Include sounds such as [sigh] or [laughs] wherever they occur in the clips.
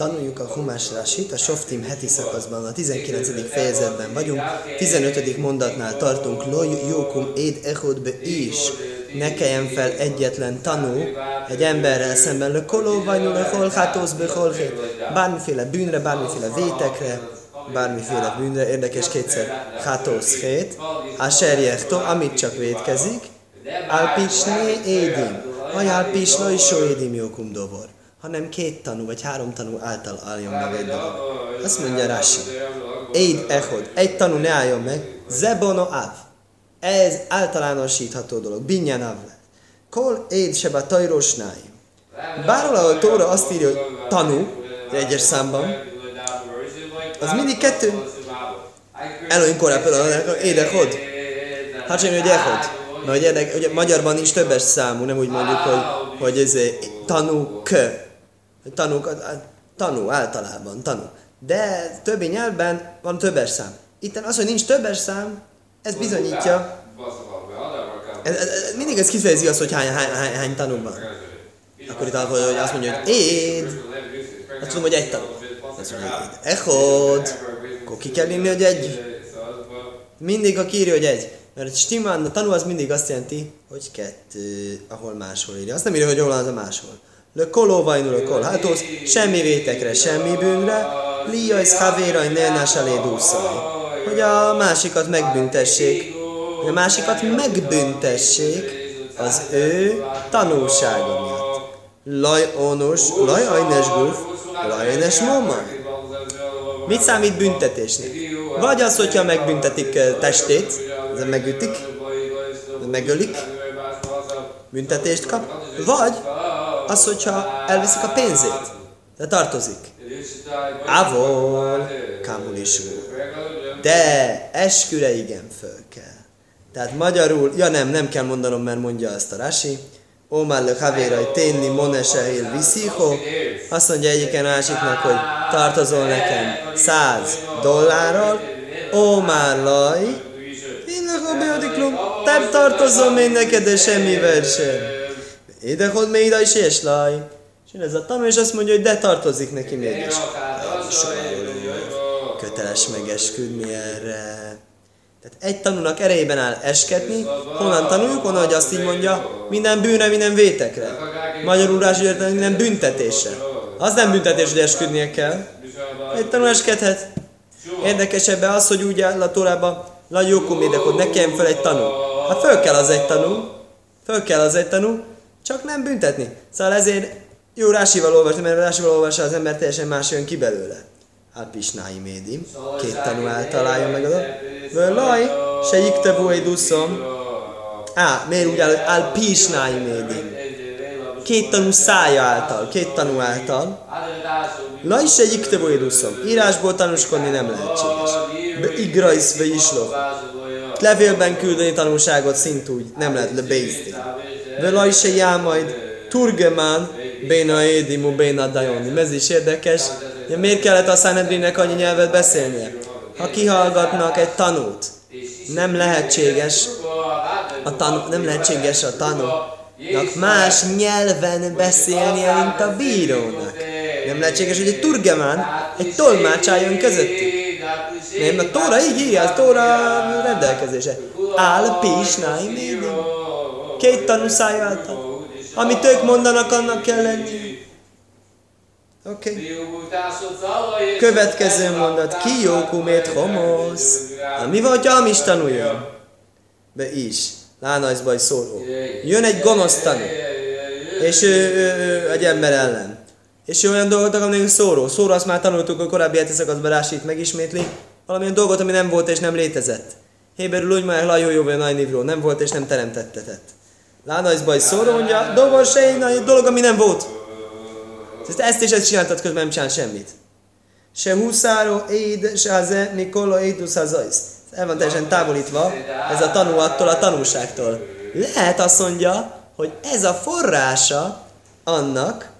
Tanuljuk a Humás a Softim heti szakaszban, a 19. fejezetben vagyunk, 15. mondatnál tartunk, Loj Jókum Éd Echodbe is, ne kelljen fel egyetlen tanú egy emberrel szemben, le koló vajnul, holhátóz, be bármiféle bűnre, bármiféle vétekre, bármiféle bűnre, érdekes kétszer, hátóz hét, a serjechto, amit csak védkezik, alpicsné édim, ajálpis is édim jókum dovor hanem két tanú vagy három tanú által álljon meg egy dolog. Azt mondja Rashi. Eid echod. Egy tanú ne álljon meg. Zebono av. Ez általánosítható dolog. Binyan av. Kol éd seba tajrosnái. Bár ahol Tóra azt írja, hogy tanú, egyes számban, az mindig kettő. Elohim korábban, éd echod. Hát sem, hogy echod. Na, hogy érdek, ugye magyarban nincs többes számú, nem úgy mondjuk, hogy, hogy ez tanú kö tanúk, tanú általában, tanú. De többi nyelvben van többes szám. Itt az, hogy nincs többes szám, ez bizonyítja, ez, ez, ez, mindig ez kifejezi azt, hogy hány, hány, hány, hány tanú van. Akkor itt hogy azt mondja, hogy éd, azt tudom, hogy egy tanú. Azt mondja, hogy éd. Echod, akkor ki kell írni, hogy egy. Mindig a kírja, hogy egy. Mert stimán, a tanú az mindig azt jelenti, hogy kettő, ahol máshol írja. Azt nem írja, hogy hol az a máshol. Le kolóvajnul a kol. Hát az semmi vétekre, semmi bűnre. Lia ez havéraj nélnás elé Hogy a másikat megbüntessék. A másikat megbüntessék az ő tanulsága miatt. Laj onus, laj ajnes guf, laj ajnes momaj. Mit számít büntetésnek? Vagy az, hogyha megbüntetik testét, ezen megütik, megölik, büntetést kap, vagy az, hogyha elviszik a pénzét, de tartozik. Avol, kamulisú. De esküre igen föl kell. Tehát magyarul, ja nem, nem kell mondanom, mert mondja azt a Rasi. Omar le havérai ténni monesehil visziho. Azt mondja egyiken másiknak, hogy tartozol nekem 100 dollárral. Omar laj, én a nem tartozom én neked, de semmivel sem. Édehod még ide is és laj. És ez a tanú, és azt mondja, hogy de tartozik neki mégis. Köteles megesküdni erre. Tehát egy tanúnak erejében áll esketni, honnan tanuljuk, honnan, hogy azt így mondja, minden bűnre, minden vétekre. Magyarul rá minden büntetésre. Az nem büntetés, hogy esküdnie kell. Egy tanú eskedhet. Érdekesebb az, hogy úgy áll a tórába, lagyókum hogy ne kelljen fel egy tanú. Hát föl kell az egy tanú, föl kell az egy tanú, csak nem büntetni. Szóval ezért jó rásival olvasni, mert rásival olvassa az ember teljesen más jön ki belőle. Alpisnái médi, két tanú által álljon meg adott. Laj, se egy duszom. Á, miért úgy áll, hogy alpisnái médi. Két tanú szája által, két tanú által. Laj, se iktevú egy duszom. Írásból tanúskodni nem lehetséges. Be igrajsz, be islov. Levélben küldeni tanulságot szintúgy nem lehet le Velaj se já majd turgemán béna édimu béna dajoni. Ez is érdekes. Miért kellett a Sanedrinnek annyi nyelvet beszélnie? Ha kihallgatnak egy tanút, nem lehetséges a tanú, nem lehetséges a tanúnak más nyelven beszélnie, mint a bírónak. Nem lehetséges, hogy egy turgemán, egy tolmács álljon közöttük. Nem, a Tóra így írja, a Tóra rendelkezése. Áll pisnáj Két tanú szája által. Amit ők mondanak, annak kell lenni. Oké. Okay. Következő mondat. Ki jókumét homosz. Mi van, hogyha amis tanuljon? Be is. Lánajzbaj szóló. Jön egy gonosz tanú. És ő, ő, ő egy ember ellen. És olyan dolgot amik szóró. Szóró azt már tanultuk a korábbi heti szakaszban Rásít megismétli. Valamilyen dolgot, ami nem volt és nem létezett. Héberül úgy már lajó jó nagy nem volt és nem teremtettetett. Lánajzbaj szóró, mondja, dolgon se egy dolog, ami nem volt. Ezt és ezt csináltad, közben nem csinál semmit. Se húszáró, éd, se az Nikola, édus az El van teljesen távolítva ez a tanú attól a tanúságtól. Lehet azt mondja, hogy ez a forrása annak,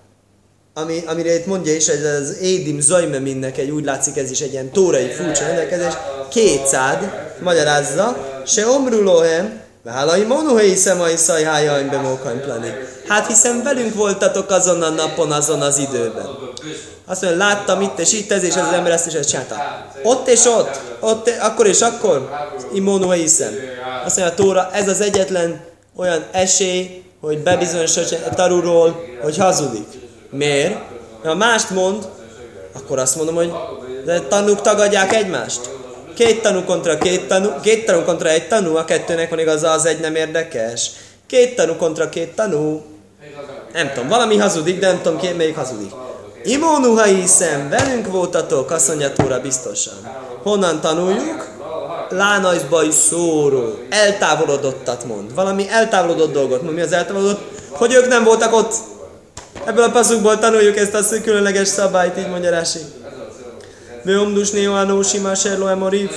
ami, amire itt mondja is, hogy az Édim Zajmeminnek egy, úgy látszik ez is egy ilyen tórai furcsa rendelkezés, kétszád, magyarázza, se omrulóhem, Válai monuhei szemai szajhájaim bemókaim plani. Hát hiszen velünk voltatok azon a napon, azon az időben. Azt mondja, láttam itt és itt ez, és ez az ember ezt és ezt csinálta. Ott és ott, ott, akkor és akkor, imónu hiszem. Azt mondja, a Tóra, ez az egyetlen olyan esély, hogy bebizonyosodj tanúról, hogy hazudik. Miért? Ha mást mond, akkor azt mondom, hogy de tanúk tagadják egymást. Két tanú kontra két tanú, két tanú kontra egy tanú, a kettőnek van igaza, az egy nem érdekes. Két tanú kontra két tanú. Nem tudom, valami hazudik, de nem tudom ki, melyik hazudik. Imónu, ha hiszem, velünk voltatok, azt mondja Tóra biztosan. Honnan tanuljuk? Lánajzba is szóró, eltávolodottat mond. Valami eltávolodott dolgot mond. Mi az eltávolodott? Hogy ők nem voltak ott. Ebből a passzukból tanuljuk ezt a különleges szabályt, így mondja Rási. Vömdus Néoánó Sima Serlo Emoriv.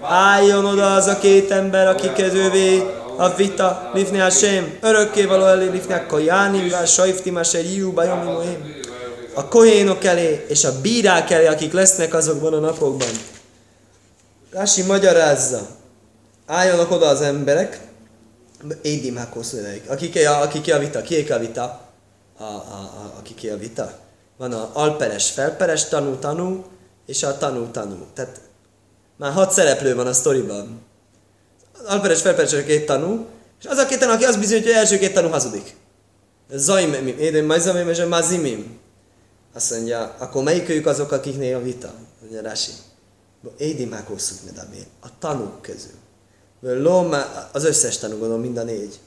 Álljon oda az a két ember, aki kezővé a vita, lifni a sem, örökké való elé lifni a kajánim, vál sajfti más egy jú, bajomi moim. A kohénok elé és a bírák elé, akik lesznek azokban a napokban. Rási magyarázza. Álljanak oda az emberek, Édim Hakoszöleik. Akik, akik a vita, kiek a vita? A, a, a, akik a vita? Van a alperes, felperes tanú, tanú, és a tanú, tanú. Tehát már hat szereplő van a sztoriban. Alperes, felperes a két tanú, és az a két tanú, aki azt bizonyítja, hogy első két tanú hazudik. Zaimim, édem majzamim és mazimim. Azt mondja, akkor melyikőjük azok, akiknél a vita? Mondja Rási. Édim Hakoszuk medabé. A tanúk közül. Az összes tanú, gondolom, mind a négy.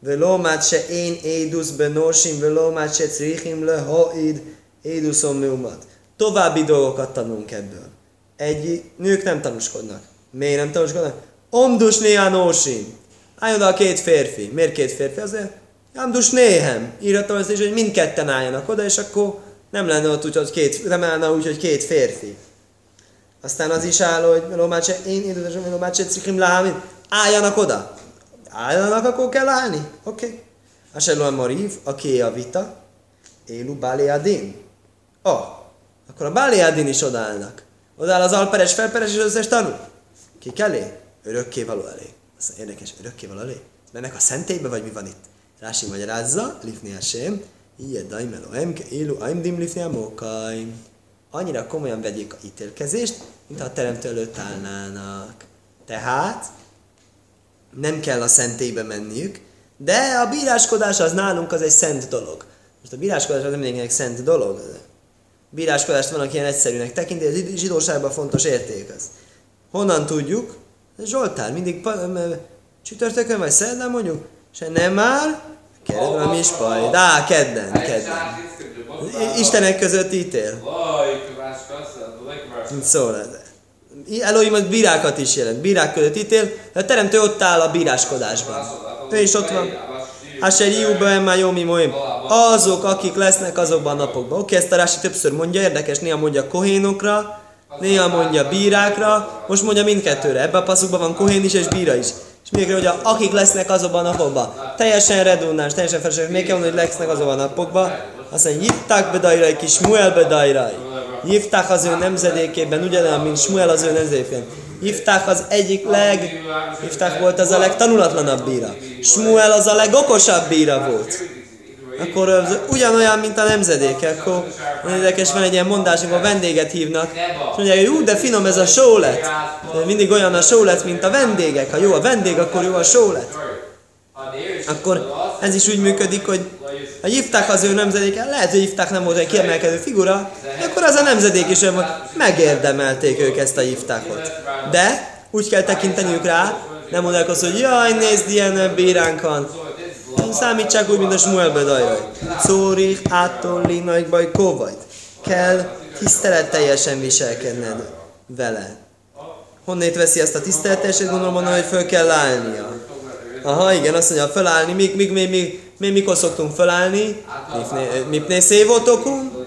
Velomát se én édusz benorsim, velomát se crichim le haid éduszom meumat. További dolgokat tanulunk ebből. Egy, nők nem tanúskodnak. Miért nem tanúskodnak? Omdus néha nósim. Álljon oda a két férfi. Miért két férfi? Azért, Amdus néhem. Írhatom ezt is, hogy mindketten álljanak oda, és akkor nem lenne ott úgy, hogy két, nem állna úgy, hogy két férfi. Aztán az is áll, hogy Lomácse, én édesem, Lomácse, Cikim Lámin, álljanak oda. Álljanak, akkor kell állni. Oké. Okay. Asello Mariv, aki a vita, Élu Báliadin. Oh, akkor a Báliadin is odaállnak. Odaáll az alperes, felperes és az összes tanú. Ki elé? Örökkévaló elé. Azt érdekes, örökkévaló elé. Mennek a szentélybe, vagy mi van itt? Rási magyarázza, Lifni Hashem, Iye daimelo emke, élu aimdim lifni a mokaim annyira komolyan vegyék a ítélkezést, mintha a teremtő előtt állnának. Tehát nem kell a szentélybe menniük, de a bíráskodás az nálunk az egy szent dolog. Most a bíráskodás az nem mindenkinek szent dolog. A bíráskodást van, aki ilyen egyszerűnek tekinti, az zsidóságban fontos érték az. Honnan tudjuk? Zsoltár, mindig csütörtökön vagy szerdán mondjuk, se nem már, kedden is paj. Á, kedden, kedden. Istenek között ítél. Szól. Elohim az bírákat is jelent. Bírák között ítél, de a teremtő ott áll a bíráskodásban. Ő is ott van. Asher Iuba már jó mi moim. Azok, akik lesznek azokban a napokban. Oké, ezt a Rási többször mondja, érdekes, néha mondja kohénokra, néha mondja bírákra, most mondja mindkettőre. Ebben a passzukban van kohén is és bíra is. És még hogy akik lesznek azokban a napokban. Teljesen redundáns, teljesen felesleges. Még kell hogy lesznek azokban a napokban. Azt mondja, Jitták bedajrai, kis Muel bedajrai. Jiftach az ő nemzedékében, ugyanolyan, mint Smuel az ő nemzedékében. Jiftach az egyik leg... Jiftach volt az a legtanulatlanabb bíra. Smuel az a legokosabb bíra volt. Akkor az ugyanolyan, mint a nemzedék. Akkor érdekes, van egy ilyen mondás, amikor vendéget hívnak, és mondják, hogy ú, de finom ez a sólet. Mindig olyan a sólet, mint a vendégek. Ha jó a vendég, akkor jó a sólet. Akkor ez is úgy működik, hogy a Jiftach az ő nemzedéke, lehet, hogy Jiftach nem volt egy kiemelkedő figura, de akkor az a nemzedék is olyan volt, megérdemelték ők ezt a Jiftachot. De úgy kell tekinteniük rá, nem azt, hogy jaj, nézd, ilyen bíránk van. Számítsák úgy, mint a Smuel Bedajraj. Szóri, átolli, nagy baj, kóvajt. Kell tiszteletteljesen viselkedned vele. Honnét veszi ezt a tiszteletteljeset? Gondolom, mondom, hogy föl kell állnia. Aha, igen, azt mondja, felállni, még, még, még, még, még mikor szoktunk felállni? Mipné szévotokunk?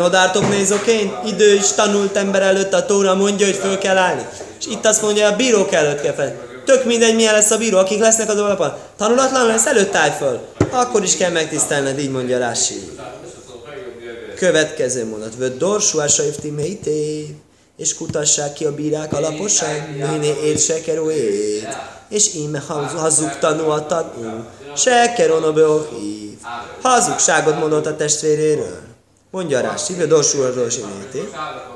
Hodártok nézokén? Idő is tanult ember előtt a Tóra mondja, hogy föl kell állni. És itt azt mondja, a bírók előtt kell fel. Tök mindegy, milyen lesz a bíró, akik lesznek az alapon. Tanulatlan lesz, előtt állj föl. Akkor is kell megtisztelned, így mondja Rási. Következő mondat. Vöd dorsú a és kutassák ki a bírák alaposan, miné ét sekerú ét és íme hazugtanú a tanú. Se keron beohív. Hazugságot mondott a testvéréről. Mondja rá, Sive Dorsul Zsinéti,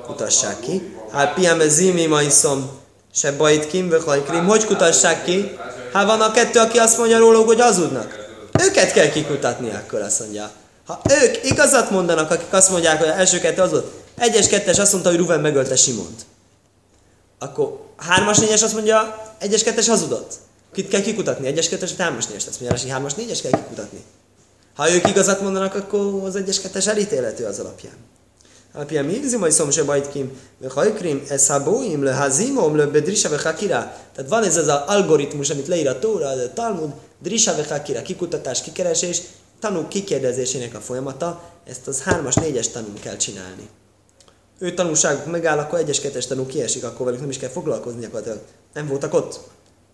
kutassák ki. Hát piame zimi majszom, se bajt kim, krim. Hogy kutassák ki? Hát van a kettő, aki azt mondja róluk, hogy hazudnak. Őket kell kikutatni, akkor azt mondja. Ha ők igazat mondanak, akik azt mondják, hogy első kettő az volt, egyes, kettes azt mondta, hogy Ruven megölte Simont. Akkor hármas, négyes azt mondja, egyes, kettes hazudott. Kit kell kikutatni? Egyes, kettes, vagy hármas, négyes. Azt mondja, hogy hármas, négyes kell kikutatni. Ha ők igazat mondanak, akkor az egyes, kettes elítélhető az alapján. Alapján mi igzi majd szom se bajt kim, hajkrim, ez habóim, le hazimom, le bedrisa ve hakira. Tehát van ez az algoritmus, amit leír a Tóra, a Talmud, drisa ve hakira, kikutatás, kikeresés, tanú kikérdezésének a folyamata, ezt az hármas, négyes tanunk kell csinálni. Ő tanulságuk megáll, akkor egyes, kettes tanú kiesik, akkor velük nem is kell foglalkozni gyakorlatilag. Nem voltak ott.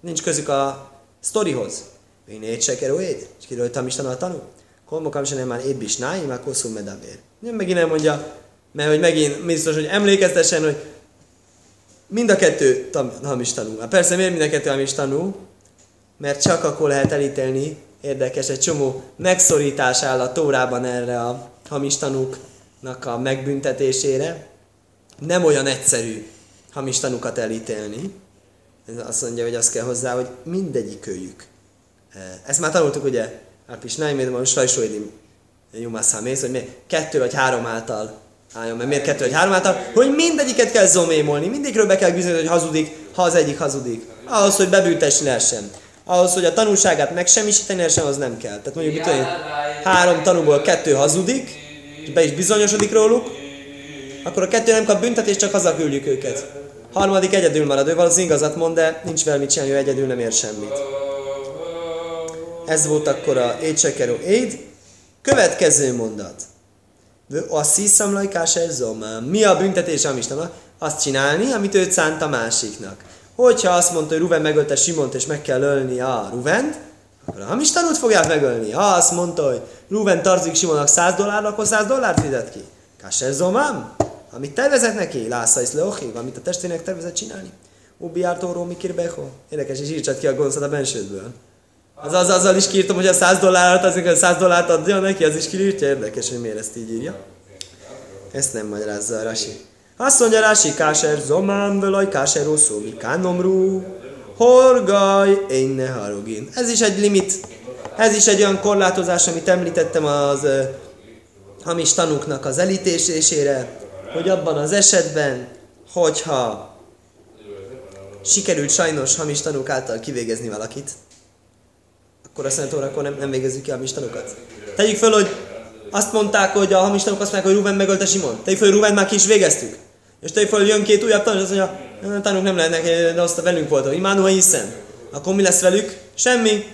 Nincs közük a sztorihoz. Én egy se éd, és kiről tam is tanul tanul. Kolmokam se nem már ébb is náim, már koszul medavér. Nem megint nem mondja, mert hogy megint biztos, hogy emlékeztessen, hogy mind a kettő hamis tanul. Hát persze miért mind a kettő hamis tanul? Mert csak akkor lehet elítélni, érdekes, egy csomó megszorítás áll a Tórában erre a hamis tanúknak a megbüntetésére. Nem olyan egyszerű hamis tanúkat elítélni. Ez azt mondja, hogy azt kell hozzá, hogy mindegyik őjük. Ezt már tanultuk, ugye? Is nem, mert most rajsóidim Jumászámész, hogy miért kettő vagy három által álljon, mert miért kettő vagy három által, hogy mindegyiket kell zomémolni, mindegyikről be kell bizonyítani, hogy hazudik, ha az egyik hazudik. Ahhoz, hogy bebűntesni lehessen. Ahhoz, hogy a tanulságát megsemmisíteni lehessen, az nem kell. Tehát mondjuk, mit három tanúból kettő hazudik, és be is bizonyosodik róluk, akkor a kettő nem kap büntetést, csak hazaküldjük őket. Harmadik egyedül marad, ő valószínűleg igazat mond, de nincs vele mit csinálni, ő egyedül nem ér semmit. Ez volt akkor a étsekeró éd. Következő mondat. A sziszamlajkás zomám. Mi a büntetés Amistanak? Azt csinálni, amit őt szánt a másiknak. Hogyha azt mondta, hogy Ruven megölte Simont, és meg kell ölni a Ruvent, akkor a hamis tanút fogják megölni. Ha azt mondta, hogy Ruven tartozik Simonnak 100 dollárra, akkor 100 dollárt fizet ki. Kásser zomám? Amit tervezett neki, lászaisz leochiv, amit a testvének tervezett csinálni. Ubi ártóról mikir beho. Érdekes, és írtsad ki a gonszat a bensődből. Az, az, azzal is kírtam, hogy a 100 dollárt, azért a 100 dollárt adja neki, az is kirírtja. Érdekes, hogy miért ezt így írja. Ezt nem magyarázza a Rasi. Azt mondja Rasi, káser zomám velaj, káser oszó, kánomrú, horgaj, én ne harugin. Ez is egy limit. Ez is egy olyan korlátozás, amit említettem az uh, hamis tanúknak az elítésésére, hogy abban az esetben, hogyha sikerült sajnos hamis tanúk által kivégezni valakit, akkor azt mondja, akkor nem, nem végezzük ki a hamis tanúkat. Tegyük föl, hogy azt mondták, hogy a hamis tanúk azt mondják, hogy Ruben megölte Simon. Tegyük föl, hogy Ruben már ki is végeztük. És tegyük föl, hogy jön két újabb tanú, és azt mondja, tanúk nem lehetnek, de azt a velünk volt, Immanuel hiszen. Akkor mi lesz velük? Semmi.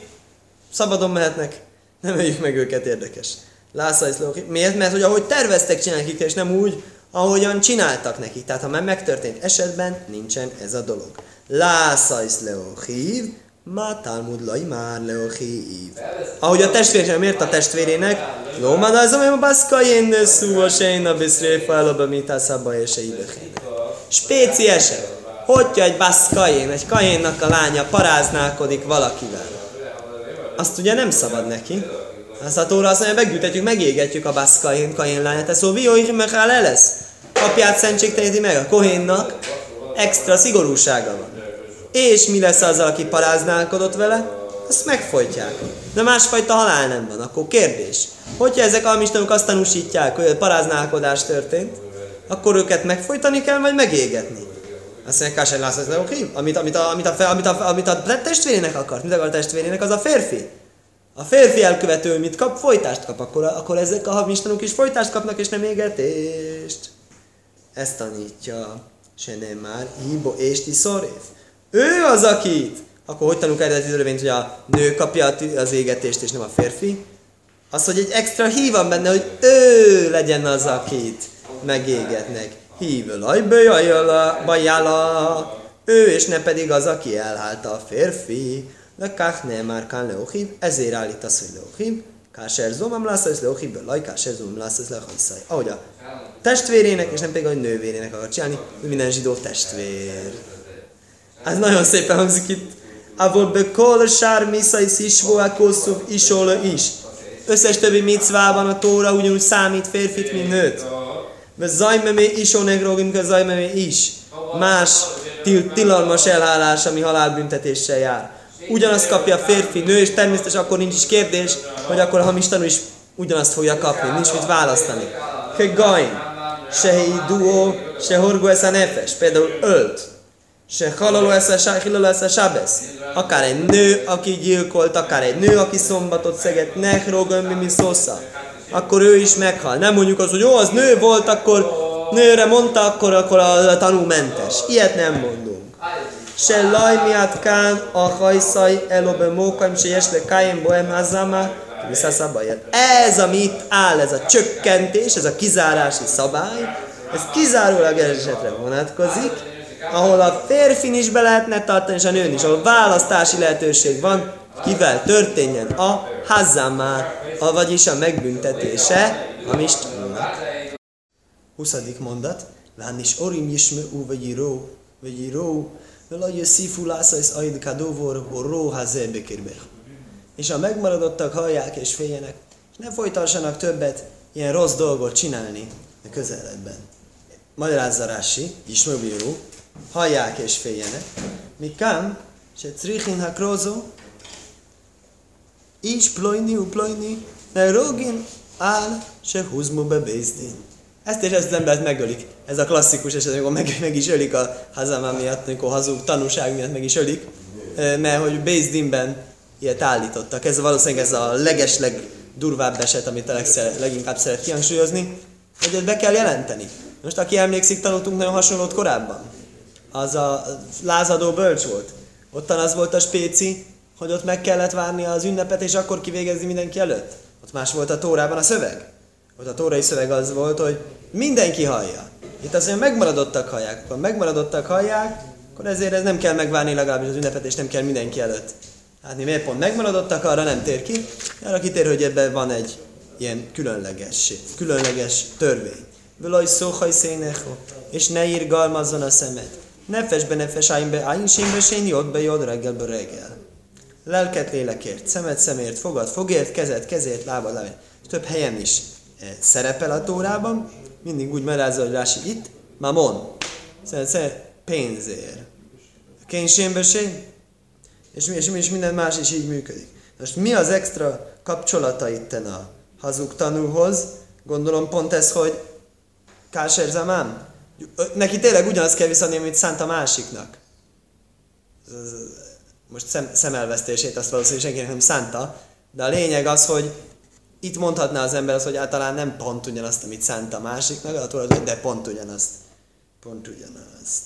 Szabadon mehetnek. Nem öljük meg őket, érdekes. Lásza Miért? Mert hogy ahogy terveztek csinálni és nem úgy, ahogyan csináltak neki. Tehát ha már megtörtént esetben, nincsen ez a dolog. Lászajsz leochív, Ma Talmud lai már leochív. Ahogy a testvére miért a testvérének? Lo man az a baszka én szú a sejna biszréfa elobe mitászába és Spéci eset. Hogyha egy baszkajén, egy kajénnak a lánya paráználkodik valakivel, azt ugye nem szabad neki. Azt a tóra azt mondja, meggyűjtetjük, megégetjük a baszkajén, kajén lányát. Ez szóval hogy meg le lesz. Apját szentségteleníti meg. A kohénnak extra szigorúsága van. És mi lesz az, aki paráználkodott vele? Azt megfojtják. De másfajta halál nem van. Akkor kérdés. Hogyha ezek almistanok azt tanúsítják, hogy a paráználkodás történt, akkor őket megfojtani kell, vagy megégetni? Azt mondja, Kásár László, az oké? Amit, amit, a, amit, a, amit, a, amit a testvérének akart, mit akar a testvérének, az a férfi. A férfi elkövető mit kap? Folytást kap. Akkor, akkor ezek a havistanok is folytást kapnak, és nem égetést. Ezt tanítja. Se nem már. Hibo és ti szorév. Ő az, akit. Akkor hogy tanulunk eredeti törvényt, hogy a nő kapja az égetést, és nem a férfi? Az, hogy egy extra hív van benne, hogy ő legyen az, akit megégetnek. Hívő bajala, ő és ne pedig az, aki elhálta a férfi. De kach ne már kán leochív, ezért állítasz, hogy leochív. Káser zomam lesz, ez leochív, laj, káser zomam lesz, ez lehajszaj. Ahogy a testvérének, és nem pedig a nővérének akar csinálni, minden zsidó testvér. Ez nagyon szépen hangzik itt. Avol bekol sár miszais is voákoszuk isola is. Összes többi micvában a tóra ugyanúgy számít férfit, mint nőt. Mert zajmemé is onegrogim, a zajmemé is. Más til- tilalmas elhálás, ami halálbüntetéssel jár. Ugyanazt kapja a férfi, nő, és természetesen akkor nincs is kérdés, hogy akkor a hamis tanú is ugyanazt fogja kapni, nincs mit választani. Kegain, se duo, se horgo ez a nefes, például ölt, se a hilalo ez a sábesz. Akár egy nő, aki gyilkolt, akár egy nő, aki szombatot szeget, nehrogon mi szosza. Akkor ő is meghal. Nem mondjuk az, hogy jó, az nő volt, akkor nőre mondta, akkor, akkor a tanú mentes. Ilyet nem mondunk. Se laj miatt kán a hajszaj elobe mókaim, se jesle kájem bohem hazama, ez, ami itt áll, ez a csökkentés, ez a kizárási szabály, ez kizárólag esetre vonatkozik, ahol a férfin is be lehetne tartani, és a nőn is, ahol választási lehetőség van, kivel történjen a hazamá, vagyis a megbüntetése a mistanúnak. 20. mondat. Lán is orim isme u vagy ró, vagy ró, vela jösszifu lászajsz aid kadóvor, ró hazebekirbe. És a megmaradottak hallják és féljenek, és ne folytassanak többet ilyen rossz dolgot csinálni a közeledben. Magyarázza Rási, ismöbíró, hallják és féljenek. Mikám, se trichin hakrózó, is plojni u plojni, ne rogin áll, se húzmu be bézdin. Ezt és ezt az embert megölik. Ez a klasszikus eset, amikor meg, meg is ölik a hazamá miatt, amikor hazug tanúság miatt meg is ölik, mert hogy Bézdinben ilyet állítottak. Ez valószínűleg ez a legesleg durvább eset, amit a legszere, leginkább szeret kihangsúlyozni, hogy be kell jelenteni. Most aki emlékszik, tanultunk nagyon hasonlót korábban. Az a lázadó bölcs volt. Ottan az volt a spéci, hogy ott meg kellett várni az ünnepet, és akkor kivégezni mindenki előtt. Ott más volt a tórában a szöveg. Ott a tórai szöveg az volt, hogy mindenki hallja. Itt azt mondja, megmaradottak hallják. Akkor megmaradottak hallják, akkor ezért ez nem kell megvárni legalábbis az ünnepet, és nem kell mindenki előtt. Hát mi miért pont megmaradottak, arra nem tér ki. Arra kitér, hogy ebben van egy ilyen különleges, különleges törvény. Völaj szóhaj szénecho, és ne írgalmazzon a szemed. Nefes be nefes ájnbe, ájnsénbe, sén jod be jod reggelbe reggel. Lelket lélekért, szemed szemért, fogad fogért, kezed kezért, lábad lábad. Több helyen is e, szerepel a tórában, mindig úgy merázza, hogy Rási itt, mamon, szerint pénzért. Kénysénbe sén, és, és, és minden más is így működik. Most mi az extra kapcsolata itten a hazug tanúhoz? Gondolom pont ez, hogy Káser Zamán. Neki tényleg ugyanazt kell visszadni, amit szánt a másiknak. Most szem, szemelvesztését azt valószínűleg senkinek nem szánta, de a lényeg az, hogy itt mondhatná az ember az, hogy általán nem pont ugyanazt, amit szánt a másiknak, de pont ugyanazt. Pont ugyanazt.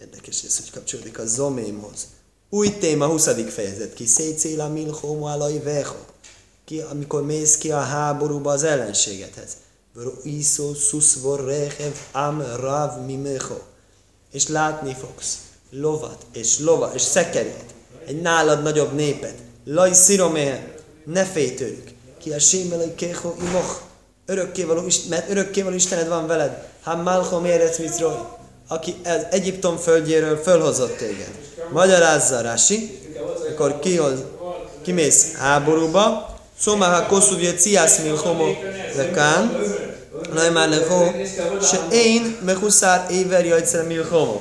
Érdekes ez, hogy kapcsolódik a zomémhoz. Új téma, 20. fejezet. Ki szétszél a milchó alai veho. Ki, amikor mész ki a háborúba az ellenségethez. Vero iszó szuszvor rehev am rav mimecho. És látni fogsz lovat, és lova, és szekerét. Egy nálad nagyobb népet. Laj sziroméhe. Ne félj tőlük. Ki a sémelai keho imoch. Örökkévaló, mert örökkévaló Istened van veled. Ha malchom éret mitroj. Aki az Egyiptom földjéről fölhozott téged Magyarázza Rási, akkor kihoz, kimész háborúba, ha kosszú via ciász milchomo lekán, Naj már leho, se én mehuszár éver jajtszer milchomo.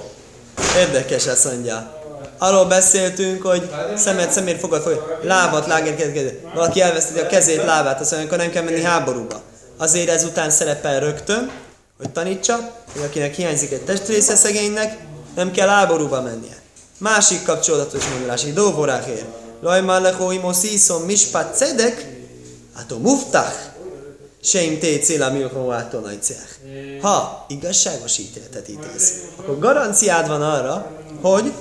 Érdekes ezt mondja. Arról beszéltünk, hogy szemet szemért fogad, fogad lábat, lágérkezkedő. Valaki elveszteti a kezét, lábát, azt mondja, akkor nem kell menni háborúba. Azért ezután szerepel rögtön, hogy tanítsa, hogy akinek hiányzik egy testrésze szegénynek, nem kell háborúba mennie. Másik kapcsolatos mondás, dóvorákér. Lajmár lehóim oszíszom mispat cedek, hát a muftach, seim té céla milchóvától nagy Ha igazságos ítéletet ítélsz, akkor garanciád van arra, hogy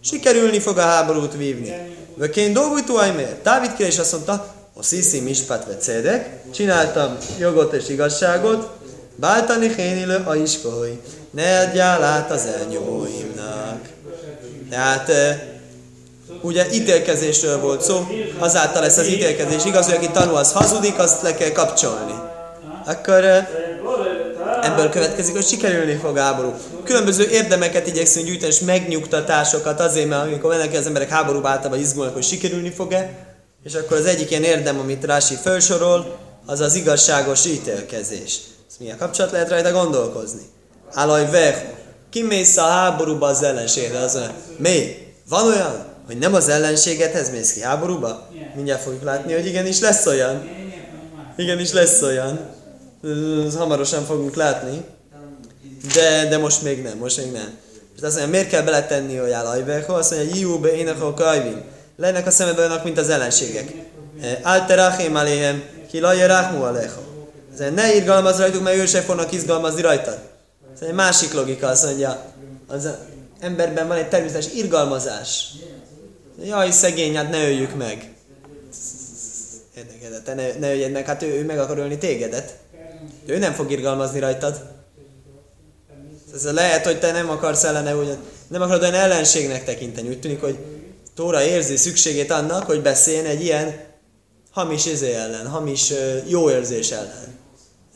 sikerülni fog a háborút vívni. Vökén dolgújtó ajmér. Dávid kérdés azt mondta, a sziszi mispat ve cedek, csináltam jogot és igazságot, báltani hénilő a iskoly, ne adjál át az elnyomóimnak. Tehát ugye ítélkezésről volt szó, azáltal lesz az ítélkezés igaz, hogy aki tanul, az hazudik, azt le kell kapcsolni. Akkor Ebből következik, hogy sikerülni fog háború. Különböző érdemeket igyekszünk gyűjteni, és megnyugtatásokat azért, mert amikor mennek az emberek háborúba általában izgulnak, hogy sikerülni fog-e, és akkor az egyik ilyen érdem, amit Rási felsorol, az az igazságos ítélkezés. Ez milyen kapcsolat lehet rajta gondolkozni? Állaj vehu. Kimész a háborúba az ellenségedre, az olyan, mi? Van olyan, hogy nem az ellenségedhez mész ki háborúba? Mindjárt fogjuk látni, hogy igenis lesz olyan. Igenis lesz olyan. Hamarosan fogunk látni. De, de most még nem, most még nem. És azt mondja, miért kell beletenni, hogy áll ajveho? Azt mondja, Jiú be ének a kajvin. Lennek a szemedben olyanok, mint az ellenségek. Alterachém aléhem, ki laje ráhmú aleho. Ne irgalmaz rajtuk, mert ő se fognak izgalmazni rajtad. Ez egy másik logika, azt mondja, az emberben van egy természetes irgalmazás. Jaj, szegény, hát ne öljük meg. Érdekel, te ne, ne öljed meg, hát ő, ő meg akar ölni tégedet. Ő nem fog irgalmazni rajtad. Ez lehet, hogy te nem akarsz ellene, úgy, nem akarod olyan ellenségnek tekinteni. Úgy tűnik, hogy Tóra érzi szükségét annak, hogy beszéljen egy ilyen hamis izé ellen, hamis jó érzés ellen.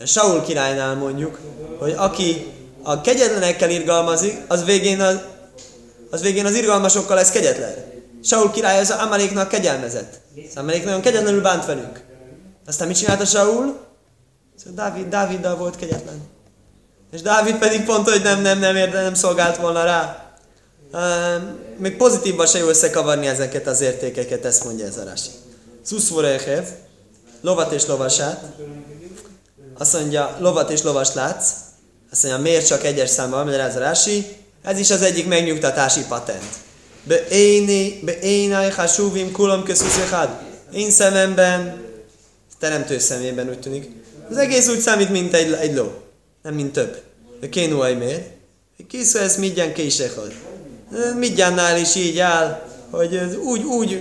Saul királynál mondjuk, hogy aki a kegyetlenekkel irgalmazik, az végén az, az végén az irgalmasokkal lesz kegyetlen. Saul király az Amaléknak kegyelmezett. Az Amalék nagyon kegyetlenül bánt velünk. Aztán mit csinálta Saul? Szóval Dávid, Dáviddal volt kegyetlen. És Dávid pedig pont, hogy nem, nem, nem, érde, nem szolgált volna rá. Uh, még pozitívban se jó összekavarni ezeket az értékeket, ezt mondja ez a Rási. Szuszvorechev, lovat és lovasát. Azt mondja, lovat és lovas látsz. Azt mondja, miért csak egyes számban, magyaráz a Rási. Ez is az egyik megnyugtatási patent. Be éni, be énai hasúvim kulom közhuszéhád. Én szememben, teremtő szemében úgy tűnik. Az egész úgy számít, mint egy, egy ló. Nem, mint több. De kénu miért? Kiszó ez midján késehad. Midjánnál is így áll, hogy úgy, úgy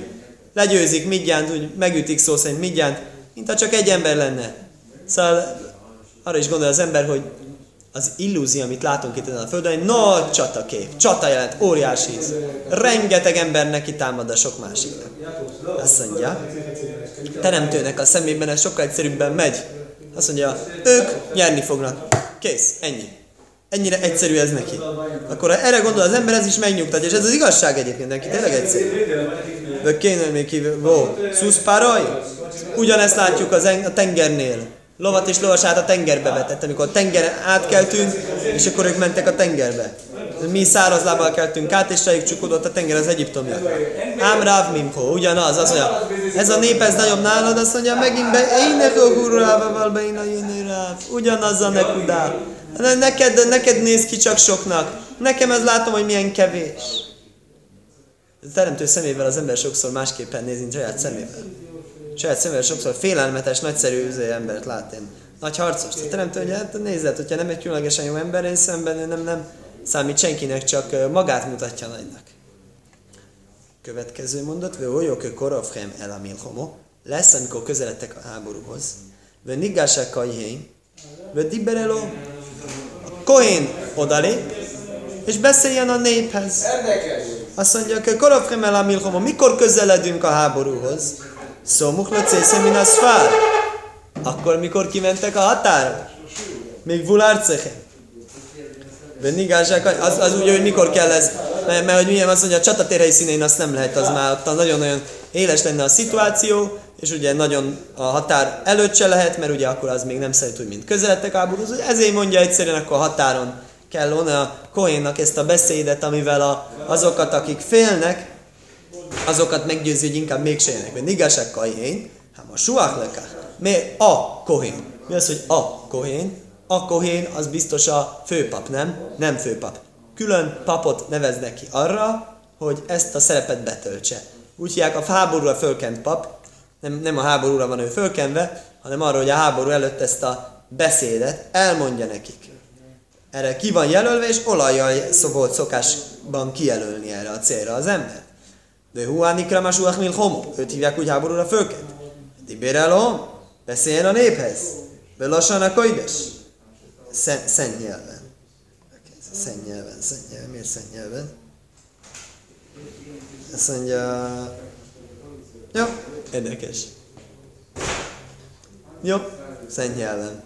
legyőzik Midjánt, úgy megütik szó szerint Midjánt, mint ha csak egy ember lenne. Szóval arra is gondol az ember, hogy az illúzió, amit látunk itt a Földön, egy nagy csatakép. Csata jelent, óriási. Rengeteg ember neki támad a sok másiknak. Azt mondja, teremtőnek a szemében ez sokkal egyszerűbben megy. Azt mondja, ők nyerni fognak. Kész, ennyi. Ennyire egyszerű ez neki. Akkor ha erre gondol az ember, ez is megnyugtatja. És ez az igazság egyébként neki, tényleg egyszerű. De kéne még kívül. Vó, szuszpáraj? Ugyanezt látjuk az en- a tengernél. Lovat és lovasát a tengerbe vetett, amikor a tenger átkeltünk, és akkor ők mentek a tengerbe. Mi száraz lábbal keltünk át, és rájuk csukódott a tenger az egyiptomiak. Ám ráv mimho, ugyanaz, az mondja, ez a nép ez nagyobb nálad, azt mondja, megint be, ének a be én ráv, ugyanaz a nekudá. Neked, neked néz ki csak soknak, nekem ez látom, hogy milyen kevés. A teremtő szemével az ember sokszor másképpen néz, mint saját szemével. Saját szemével sokszor félelmetes, nagyszerű üző embert lát én. Nagy harcos. A teremtő, hogy hát nézd, hogyha nem egy különlegesen jó ember, én szemben nem, nem számít senkinek, csak magát mutatja nagynak. Következő mondat, ve olyok korofhem el a milhomo, lesz, amikor közeledtek a háborúhoz. Ve nigásák kajhén, ve diberelo, a kohén odalép, és beszéljen a néphez. Azt mondja, hogy korofhem el a milhomo, mikor közeledünk a háborúhoz? Szomuk lacésze min az fár. Akkor, mikor kimentek a határa. Még. Benigázsák, az, az úgy, hogy mikor kell ez, mert, mert hogy milyen azt mondja, a csatatér helyszínén azt nem lehet, az már ott nagyon-nagyon éles lenne a szituáció, és ugye nagyon a határ előtt se lehet, mert ugye akkor az még nem szerint úgy, mint közeledtek háborúhoz. Ezért mondja egyszerűen, akkor a határon kell volna a Kohénnak ezt a beszédet, amivel a, azokat, akik félnek, azokat meggyőzi, hogy inkább mégse jönnek. Mert igazság kohén, hát a suák leká. Mi a kohén? Mi az, hogy a kohén? A kohén az biztos a főpap, nem? Nem főpap. Külön papot neveznek ki arra, hogy ezt a szerepet betöltse. Úgy hívják a háborúra fölkent pap, nem, nem a háborúra van ő fölkenve, hanem arra, hogy a háború előtt ezt a beszédet elmondja nekik. Erre ki van jelölve, és olajjal volt szokásban kijelölni erre a célra az ember. De huánikra masuach mil homo. Őt hívják úgy háborúra fölket. Dibérelom, beszéljen a néphez. Belassan a koides. Szent, szent nyelven. Szent nyelven, szent nyelven. Miért szent nyelven? Azt mondja... Jó, érdekes. Jó, szent nyelven.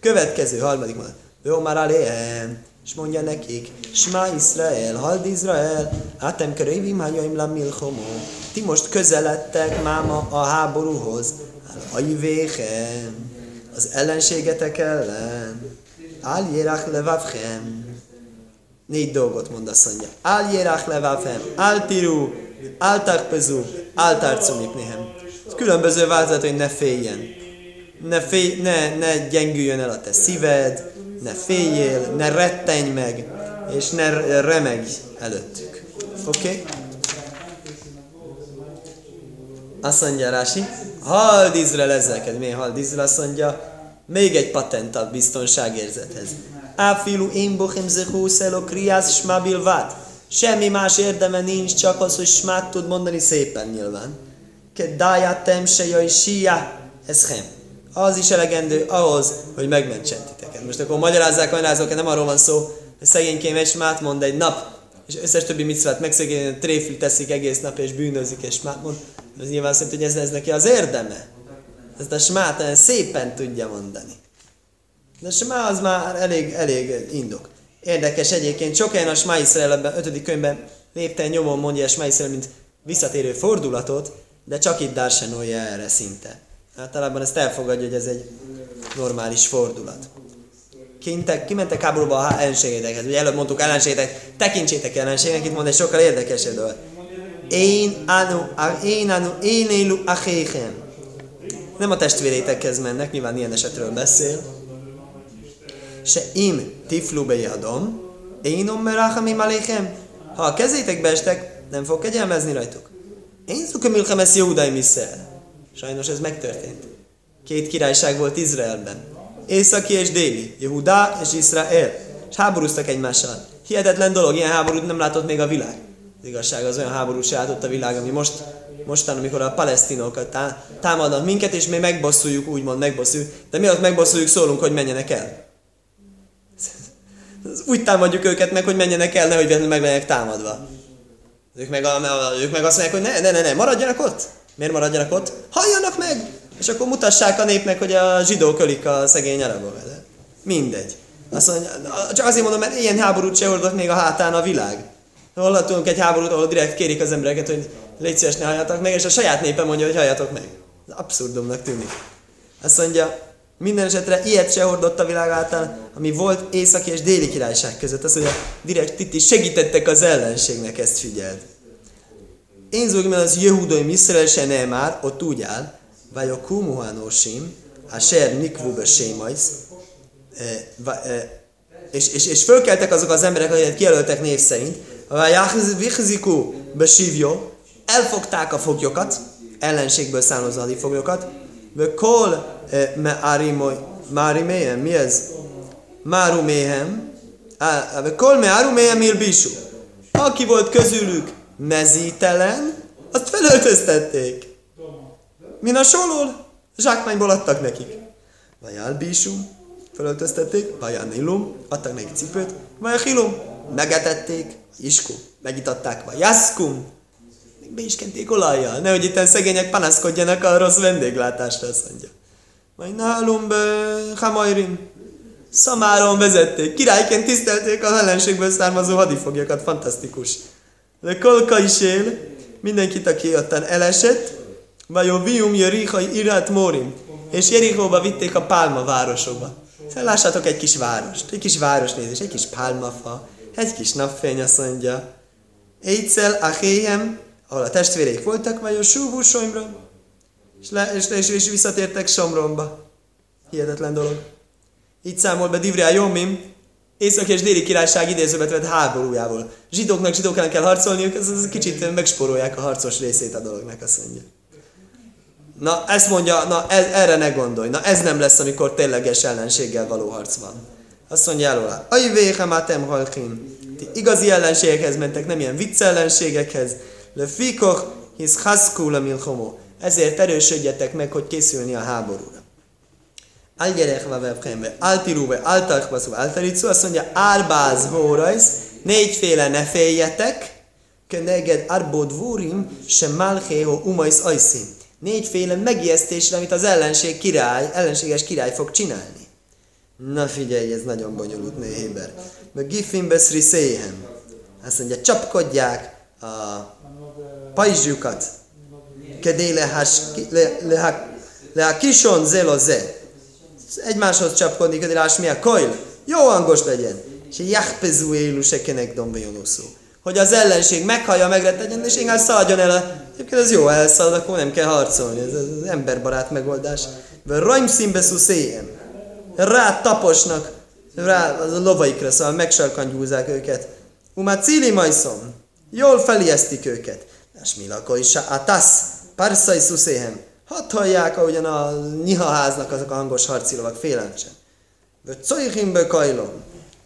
Következő, harmadik mondat. ő már aléhem, és mondja nekik, Smá Israel, Hald Izrael, Átem Kerévim Hanyaim la Milchomó. Ti most közeledtek máma a háborúhoz, a jvéchem, az ellenségetek ellen. Áll Jerach levavchem. Négy dolgot mond azt mondja. Tiru, Áll Tarpezu, Áll Tarcumipnéhem. Különböző változat, hogy ne féljen. Ne, félj, ne, ne gyengüljön el a te szíved, ne féljél, ne rettenj meg, és ne remegj előttük. Oké? Okay? Azt mondja Rási, Hald Izrael ezzelked, miért Hald Izrael? Azt mondja, még egy patent a biztonságérzethez. Áfilu én bochem zehúszelo kriász smabilvát. Semmi más érdeme nincs, csak az, hogy smát tud mondani szépen nyilván. Kedájátem se jaj sia, ez hem. Az is elegendő ahhoz, hogy megmentsen titeket. Most akkor magyarázzák, magyarázok, nem arról van szó, hogy szegénykém egy smát mond egy nap, és összes többi micvát megszegényen tréfli teszik egész nap, és bűnözik, és smát mond. Ez nyilván szerint, hogy ez, ez neki az érdeme. Ezt a smát szépen tudja mondani. De smá az már elég, elég indok. Érdekes egyébként, sok helyen a Smá Iszrael ebben, ötödik könyvben lépten nyomon mondja a Smá mint visszatérő fordulatot, de csak itt dársenolja erre szinte. Általában ezt elfogadja, hogy ez egy normális fordulat. Kintek, kimentek háborúba a ellenségedekhez. Ugye előbb mondtuk ellenségedek, tekintsétek ellenségnek, itt mond egy sokkal érdekesebb dolog. Én anu, én anu, én élu achéchem. Nem a testvérétekhez mennek, nyilván ilyen esetről beszél. Se im tiflu bejadom, én ommerachamim aléchem. Ha a kezétekbe estek, nem fog kegyelmezni rajtuk. Én szukamilchem ezt Jehudai Misszel. Sajnos ez megtörtént. Két királyság volt Izraelben. Északi és déli. Jehuda és Izrael. És háborúztak egymással. Hihetetlen dolog, ilyen háborút nem látott még a világ. Az igazság az olyan háború se látott a világ, ami most, mostan, amikor a palesztinokat tá, támadnak minket, és mi megbosszuljuk, úgymond megbosszuljuk. De mi ott megbosszuljuk, szólunk, hogy menjenek el. [laughs] Úgy támadjuk őket meg, hogy menjenek el, nehogy meg legyenek támadva. Ők meg, a, ők meg azt mondják, hogy ne, ne, ne, ne, maradjanak ott. Miért maradjanak ott? Halljanak meg! És akkor mutassák a népnek, hogy a zsidók ölik a szegény arabok. Mindegy. Azt mondja, csak azért mondom, mert ilyen háborút se oldott még a hátán a világ. Hallhatunk egy háborút, ahol direkt kérik az embereket, hogy légy szíves, ne halljatok meg, és a saját népe mondja, hogy halljatok meg. Abszurdumnak tűnik. Azt mondja, minden esetre ilyet se hordott a világ által, ami volt északi és déli királyság között. Azt mondja, direkt itt is segítettek az ellenségnek, ezt figyeld. Én zogim az Jehudai Miszrel se már, ott úgy áll, vagy a kumuhanosim, a ser nikvu be sémajsz, és, és, és fölkeltek azok az emberek, akiket kijelöltek név szerint, vagy vichziku be sívjó, elfogták a foglyokat, ellenségből származó foglyokat, ve kol me áriméhem, mi ez? Máruméhem, kol me áruméhem ilbisú. Aki volt közülük mezítelen, azt felöltöztették. Min a solol, zsákmányból adtak nekik. Vagy albísú, felöltöztették, vagy nilum, adtak nekik cipőt, a hilum, megetették, isku, megitatták, vagy jaszkum, még be is kenték olajjal, nehogy itt szegények panaszkodjanak a rossz vendéglátásra, azt mondja. Vagy nálunk be hamajrim, szamáron vezették, királyként tisztelték az ellenségből származó hadifoglyokat, fantasztikus. De kolka is él, mindenkit, aki ottan elesett, vagy a vium Jerichai irát Morim, és Jerichóba vitték a pálma városokba. Lássátok egy kis várost, egy kis városnézés, egy kis pálmafa, egy kis napfény, azt mondja. Éjszel Achéhem, ahol a testvéreik voltak, vagy a Súvú és, le, és, és, és visszatértek Somromba. Hihetetlen dolog. Így számol be Divriá Jomim, Észak és déli királyság idézőbet vett háborújából. Zsidóknak zsidók ellen kell harcolniuk, ez, ez kicsit megsporolják a harcos részét a dolognak, azt mondja. Na, ezt mondja, na ez, erre ne gondolj. Na, ez nem lesz, amikor tényleges ellenséggel való harc van. Azt mondja alá, Aj véhematem halkin. Ti igazi ellenségekhez mentek, nem ilyen vicc ellenségekhez. Le fikoch hisz haszkul milchomó. Ezért erősödjetek meg, hogy készülni a háborúra. Algyerek vevkembe, altirúbe, altarkbaszú, altaritszú, azt mondja, árbáz hórajsz, négyféle ne féljetek, keneged arbod vúrim, se malchého umajsz Négyféle megijesztésre, amit az ellenség király, ellenséges király fog csinálni. Na figyelj, ez nagyon bonyolult néhéber. Meg gifin beszri széhen. Azt mondja, csapkodják a pajzsukat. Kedé le, le, le a kison zelo ze. Egymáshoz csapkodni, kedé lehás mi a koil. Jó hangos legyen. És jachpezú élu se kenek. Hogy az ellenség meghallja, megrettegyen, és inkább szaladjon el. Egyébként ez jó, elszalad, akkor nem kell harcolni. Ez az emberbarát megoldás. Rajm színbe széjem. Rá taposnak, rá az a lovaikra, szóval megsalkangyúzzák őket. Uma cili majszom. Jól felijesztik őket. És mi lakó is a tasz, parszai szuszéhem. Hadd hallják, ahogyan a nyihaháznak azok a hangos harci lovak félelmesen. Cojhimbe kajlom.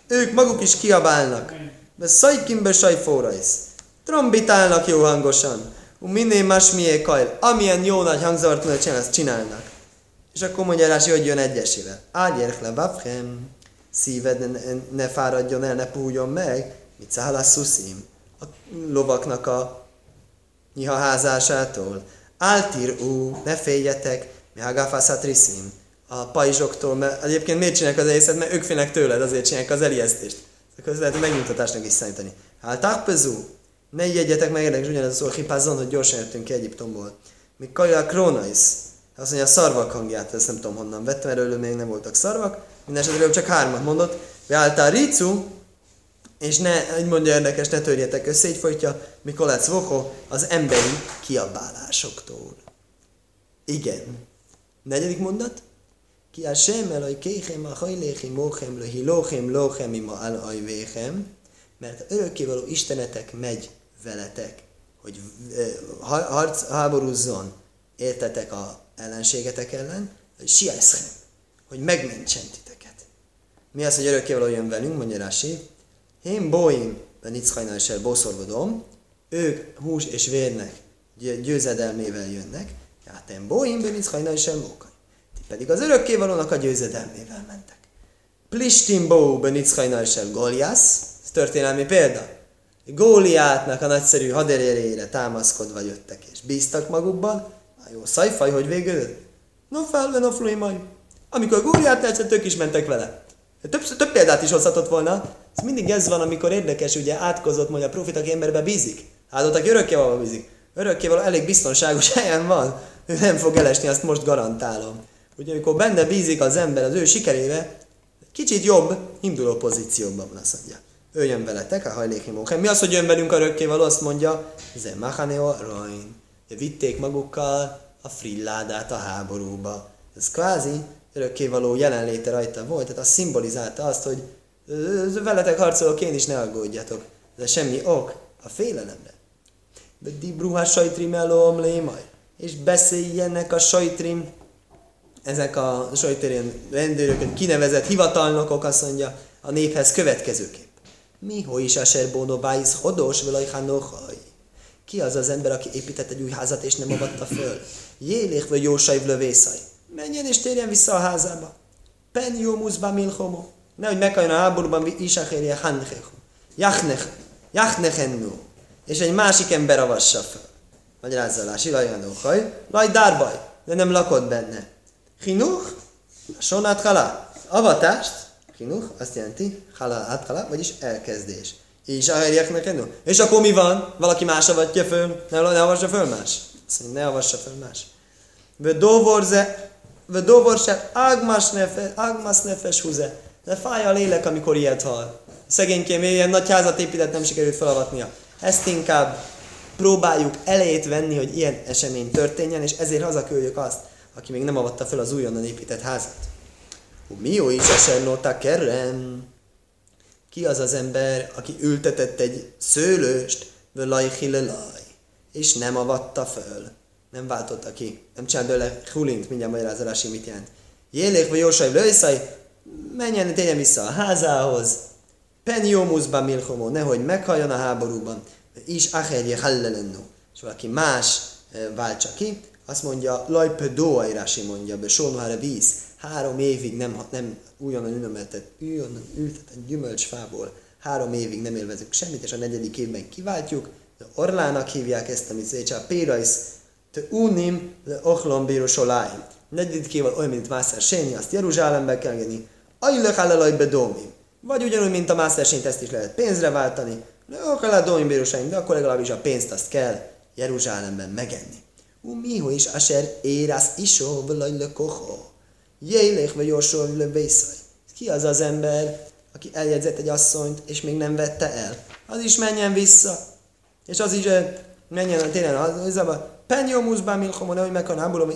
Ők maguk is kiabálnak. Be szajkimbe sajfórajsz. Trombitálnak jó hangosan. Minél más mié kajl. Amilyen jó nagy hangzavart tudnak csinálni, csinálnak. És akkor mondja Rási, hogy jön egyesével. Ágyérk le vafhem. Szíved ne, ne fáradjon el, ne pújjon meg. Mit szállás szuszim. A lovaknak a nyihaházásától. Áltír ú, ne féljetek, mi hagafászát riszim. A pajzsoktól, mert egyébként miért csinálják az egészet, mert ők félnek tőled, azért csinálják az elijesztést. Akkor ez lehet megnyugtatásnak is számítani. Hát tápezú, ne ijedjetek meg, érdekes ugyanez a szó, hipázzon, hogy gyorsan jöttünk ki Egyiptomból. Mi kajja krónais, azt mondja a szarvak hangját, ezt nem tudom honnan vettem, erről még nem voltak szarvak, mindenesetre csak hármat mondott. Beálltál ricu, és ne, így mondja érdekes, ne törjetek össze, így folytja Mikolec Voho az emberi kiabálásoktól. Igen. Negyedik mondat. Ki a sem elaj kéhem a hajléhi móhem le hilóhem lóhem ima al ajvéhem, mert örökkévaló Istenetek megy veletek, hogy harc, háborúzzon, értetek a ellenségetek ellen, hogy siászhem, hogy megmentsen titeket. Mi az, hogy örökkévaló jön velünk, mondja Rási, én bóim, Beniczhajnál is boszorgodom, ők hús és vérnek győzedelmével jönnek, hát én bóim, Beniczhajnál is mókai. Ti pedig az örökkévalónak a győzedelmével mentek. Plistin bó, Beniczhajnál is Goliász, ez történelmi példa. Góliátnak a nagyszerű haderérére támaszkodva jöttek, és bíztak magukban. A jó szajfaj, hogy végül? No felve, no majd. Amikor Góliát tetszett, ők is mentek vele. Több, több példát is hozhatott volna. Ez mindig ez van, amikor érdekes, ugye átkozott, mondja a profit, aki emberbe bízik. Hát aki örökkévaló bízik. Örökkévaló elég biztonságos [laughs] helyen van. Ő nem fog elesni, azt most garantálom. Ugye amikor benne bízik az ember az ő sikerébe, kicsit jobb induló pozícióban van, azt mondja. Ő jön veletek, a hajléki mókem. Mi az, hogy jön velünk a rökkévaló? Azt mondja, ze machaneo rain. Vitték magukkal a frilládát a háborúba. Ez kvázi örökkévaló jelenléte rajta volt, tehát az szimbolizálta azt, hogy veletek harcolok, én is ne aggódjatok. De semmi ok a félelemre. De dibruha sajtrim elom lémaj. És beszéljenek a sajtrim, ezek a sajtérén rendőröket kinevezett hivatalnokok, azt mondja, a néphez következőképp. Mi ho is a serbóno bájsz hodos velajhanohaj. Ki az az ember, aki épített egy új házat és nem avatta föl? Jélék vagy jósajv lövészaj. Menjen és térjen vissza a házába. Pen jó muszba milhomo. Nehogy meghajjon a háborúban Isachérje Hanchechu. Jachnech, Jachnechennu. És egy másik ember avassa fel. Magyarázza alá, Silajanohaj. Laj dárbaj, de nem lakott benne. Hinuch, sonát halá. Avatást, hinuch, azt jelenti, halá, áthalá, vagyis elkezdés. És a helyeknek És akkor mi van? Valaki más avatja föl? Ne, ne avassa föl más? Azt mondja, ne avassa föl más. Vödovorze, vödovorse, agmas nefes, agmas nefes húze. De fáj a lélek, amikor ilyet hall. Szegénykém, ilyen nagy házat épített, nem sikerült felavatnia. Ezt inkább próbáljuk elejét venni, hogy ilyen esemény történjen, és ezért hazaküldjük azt, aki még nem avatta fel az újonnan épített házat. Mi jó is a kerem? Ki az az ember, aki ültetett egy szőlőst, völaj és nem avatta föl? Nem váltotta ki. Nem csinált belőle hulint, mindjárt magyarázási mit jelent. Jélék vagy jósaj lőszaj, menjen, tényen vissza a házához, peniomuszba milhomo, nehogy meghalljon a háborúban, is acherje hallelennu. És valaki más eh, váltsa ki, azt mondja, lajpe doajrási mondja, be víz, három évig nem, nem újonnan ültetett, újonnan ültetett gyümölcsfából, három évig nem élvezünk semmit, és a negyedik évben kiváltjuk, de orlának hívják ezt, amit szétsá, pérajsz, te unim le ochlom bírosoláim. Negyedik évad olyan, mint Mászer Séni, azt Jeruzsálembe kell venni, Ajlök állalaj bedomim. Vagy ugyanúgy, mint a mászversenyt, ezt is lehet pénzre váltani. Lők domim bíróságunk, de akkor legalábbis a pénzt azt kell Jeruzsálemben megenni. Umiho is aser érász isó, vagy lökoho. Jélek vagy orsol lövészaj. Ki az az ember, aki eljegyzett egy asszonyt, és még nem vette el? Az is menjen vissza. És az is menjen tényleg az, az Penyomuszban milchomon, hogy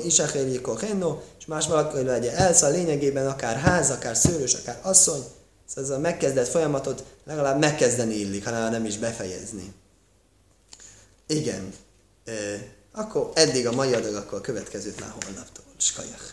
is a henno, és más valaki legyen elsz, a lényegében akár ház, akár szőrös, akár asszony, szóval ez a megkezdett folyamatot legalább megkezdeni illik, hanem nem is befejezni. Igen. E, akkor eddig a mai adag, akkor a következőt már holnaptól. Skajach.